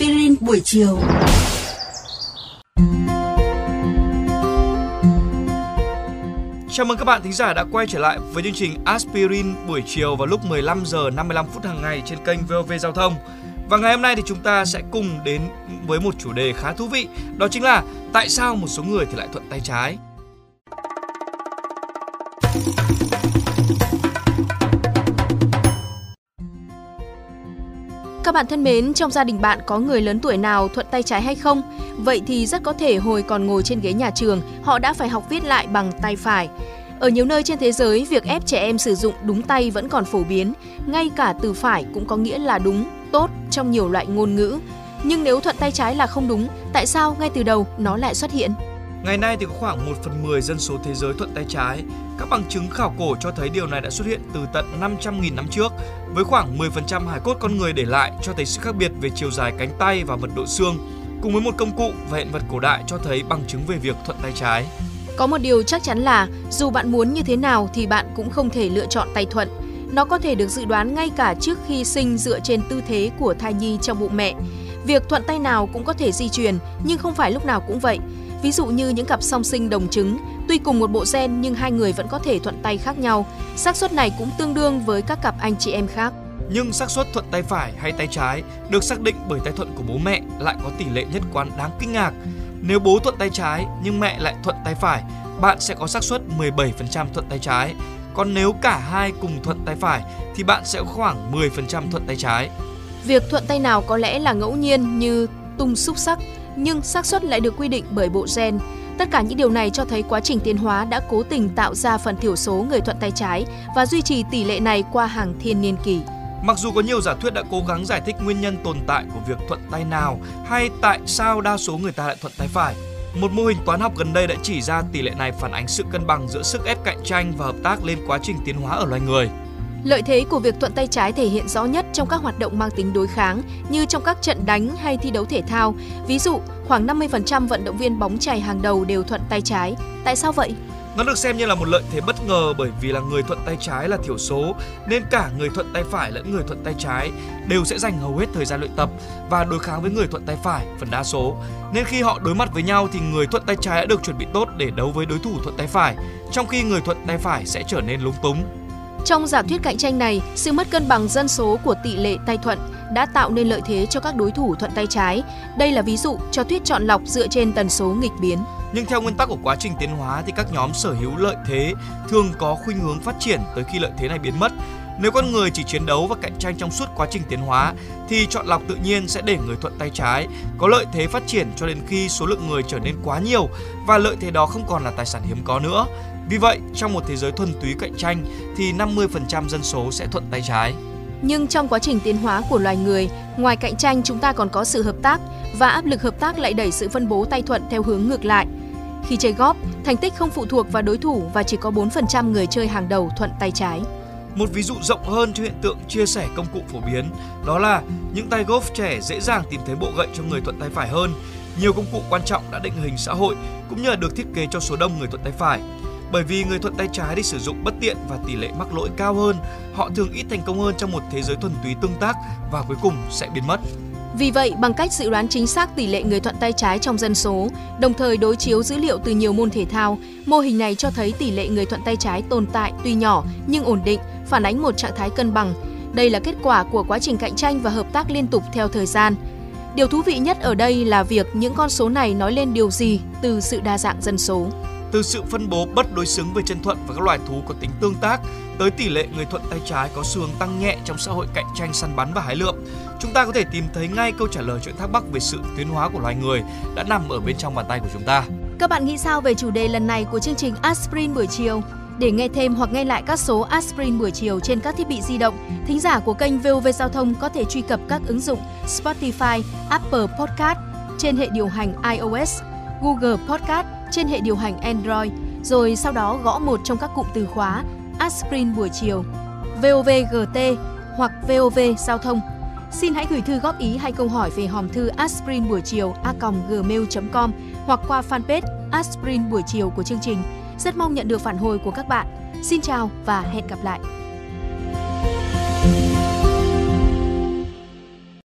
Aspirin buổi chiều. Chào mừng các bạn thính giả đã quay trở lại với chương trình Aspirin buổi chiều vào lúc 15 giờ 55 phút hàng ngày trên kênh VOV Giao thông. Và ngày hôm nay thì chúng ta sẽ cùng đến với một chủ đề khá thú vị, đó chính là tại sao một số người thì lại thuận tay trái. Các bạn thân mến, trong gia đình bạn có người lớn tuổi nào thuận tay trái hay không? Vậy thì rất có thể hồi còn ngồi trên ghế nhà trường, họ đã phải học viết lại bằng tay phải. Ở nhiều nơi trên thế giới, việc ép trẻ em sử dụng đúng tay vẫn còn phổ biến, ngay cả từ phải cũng có nghĩa là đúng, tốt trong nhiều loại ngôn ngữ. Nhưng nếu thuận tay trái là không đúng, tại sao ngay từ đầu nó lại xuất hiện? Ngày nay thì có khoảng 1 phần 10 dân số thế giới thuận tay trái. Các bằng chứng khảo cổ cho thấy điều này đã xuất hiện từ tận 500.000 năm trước, với khoảng 10% hài cốt con người để lại cho thấy sự khác biệt về chiều dài cánh tay và mật độ xương, cùng với một công cụ và hiện vật cổ đại cho thấy bằng chứng về việc thuận tay trái. Có một điều chắc chắn là dù bạn muốn như thế nào thì bạn cũng không thể lựa chọn tay thuận. Nó có thể được dự đoán ngay cả trước khi sinh dựa trên tư thế của thai nhi trong bụng mẹ. Việc thuận tay nào cũng có thể di truyền, nhưng không phải lúc nào cũng vậy. Ví dụ như những cặp song sinh đồng trứng, tuy cùng một bộ gen nhưng hai người vẫn có thể thuận tay khác nhau. xác suất này cũng tương đương với các cặp anh chị em khác. Nhưng xác suất thuận tay phải hay tay trái được xác định bởi tay thuận của bố mẹ lại có tỷ lệ nhất quán đáng kinh ngạc. Nếu bố thuận tay trái nhưng mẹ lại thuận tay phải, bạn sẽ có xác suất 17% thuận tay trái. Còn nếu cả hai cùng thuận tay phải thì bạn sẽ khoảng 10% thuận tay trái. Việc thuận tay nào có lẽ là ngẫu nhiên như tung xúc sắc, nhưng xác suất lại được quy định bởi bộ gen. Tất cả những điều này cho thấy quá trình tiến hóa đã cố tình tạo ra phần thiểu số người thuận tay trái và duy trì tỷ lệ này qua hàng thiên niên kỷ. Mặc dù có nhiều giả thuyết đã cố gắng giải thích nguyên nhân tồn tại của việc thuận tay nào hay tại sao đa số người ta lại thuận tay phải, một mô hình toán học gần đây đã chỉ ra tỷ lệ này phản ánh sự cân bằng giữa sức ép cạnh tranh và hợp tác lên quá trình tiến hóa ở loài người. Lợi thế của việc thuận tay trái thể hiện rõ nhất trong các hoạt động mang tính đối kháng như trong các trận đánh hay thi đấu thể thao. Ví dụ, khoảng 50% vận động viên bóng chày hàng đầu đều thuận tay trái. Tại sao vậy? Nó được xem như là một lợi thế bất ngờ bởi vì là người thuận tay trái là thiểu số nên cả người thuận tay phải lẫn người thuận tay trái đều sẽ dành hầu hết thời gian luyện tập và đối kháng với người thuận tay phải phần đa số. Nên khi họ đối mặt với nhau thì người thuận tay trái đã được chuẩn bị tốt để đấu với đối thủ thuận tay phải, trong khi người thuận tay phải sẽ trở nên lúng túng. Trong giả thuyết cạnh tranh này, sự mất cân bằng dân số của tỷ lệ tay thuận đã tạo nên lợi thế cho các đối thủ thuận tay trái. Đây là ví dụ cho thuyết chọn lọc dựa trên tần số nghịch biến. Nhưng theo nguyên tắc của quá trình tiến hóa thì các nhóm sở hữu lợi thế thường có khuynh hướng phát triển tới khi lợi thế này biến mất. Nếu con người chỉ chiến đấu và cạnh tranh trong suốt quá trình tiến hóa thì chọn lọc tự nhiên sẽ để người thuận tay trái có lợi thế phát triển cho đến khi số lượng người trở nên quá nhiều và lợi thế đó không còn là tài sản hiếm có nữa. Vì vậy, trong một thế giới thuần túy cạnh tranh thì 50% dân số sẽ thuận tay trái. Nhưng trong quá trình tiến hóa của loài người, ngoài cạnh tranh chúng ta còn có sự hợp tác và áp lực hợp tác lại đẩy sự phân bố tay thuận theo hướng ngược lại. Khi chơi góp, thành tích không phụ thuộc vào đối thủ và chỉ có 4% người chơi hàng đầu thuận tay trái. Một ví dụ rộng hơn cho hiện tượng chia sẻ công cụ phổ biến đó là những tay golf trẻ dễ dàng tìm thấy bộ gậy cho người thuận tay phải hơn. Nhiều công cụ quan trọng đã định hình xã hội cũng như là được thiết kế cho số đông người thuận tay phải. Bởi vì người thuận tay trái đi sử dụng bất tiện và tỷ lệ mắc lỗi cao hơn, họ thường ít thành công hơn trong một thế giới thuần túy tương tác và cuối cùng sẽ biến mất. Vì vậy, bằng cách dự đoán chính xác tỷ lệ người thuận tay trái trong dân số, đồng thời đối chiếu dữ liệu từ nhiều môn thể thao, mô hình này cho thấy tỷ lệ người thuận tay trái tồn tại tuy nhỏ nhưng ổn định, phản ánh một trạng thái cân bằng. Đây là kết quả của quá trình cạnh tranh và hợp tác liên tục theo thời gian. Điều thú vị nhất ở đây là việc những con số này nói lên điều gì từ sự đa dạng dân số. Từ sự phân bố bất đối xứng về chân thuận và các loài thú có tính tương tác tới tỷ lệ người thuận tay trái có xu hướng tăng nhẹ trong xã hội cạnh tranh săn bắn và hái lượm, chúng ta có thể tìm thấy ngay câu trả lời chuyện thắc mắc về sự tiến hóa của loài người đã nằm ở bên trong bàn tay của chúng ta. Các bạn nghĩ sao về chủ đề lần này của chương trình Aspirin buổi chiều? Để nghe thêm hoặc nghe lại các số Aspirin buổi chiều trên các thiết bị di động, thính giả của kênh VOV Giao thông có thể truy cập các ứng dụng Spotify, Apple Podcast trên hệ điều hành iOS, Google Podcast trên hệ điều hành Android, rồi sau đó gõ một trong các cụm từ khóa Aspirin buổi chiều, VOVGT hoặc VOV Giao thông. Xin hãy gửi thư góp ý hay câu hỏi về hòm thư aspirin buổi chiều a.gmail.com hoặc qua fanpage Aspirin buổi chiều của chương trình. Rất mong nhận được phản hồi của các bạn. Xin chào và hẹn gặp lại!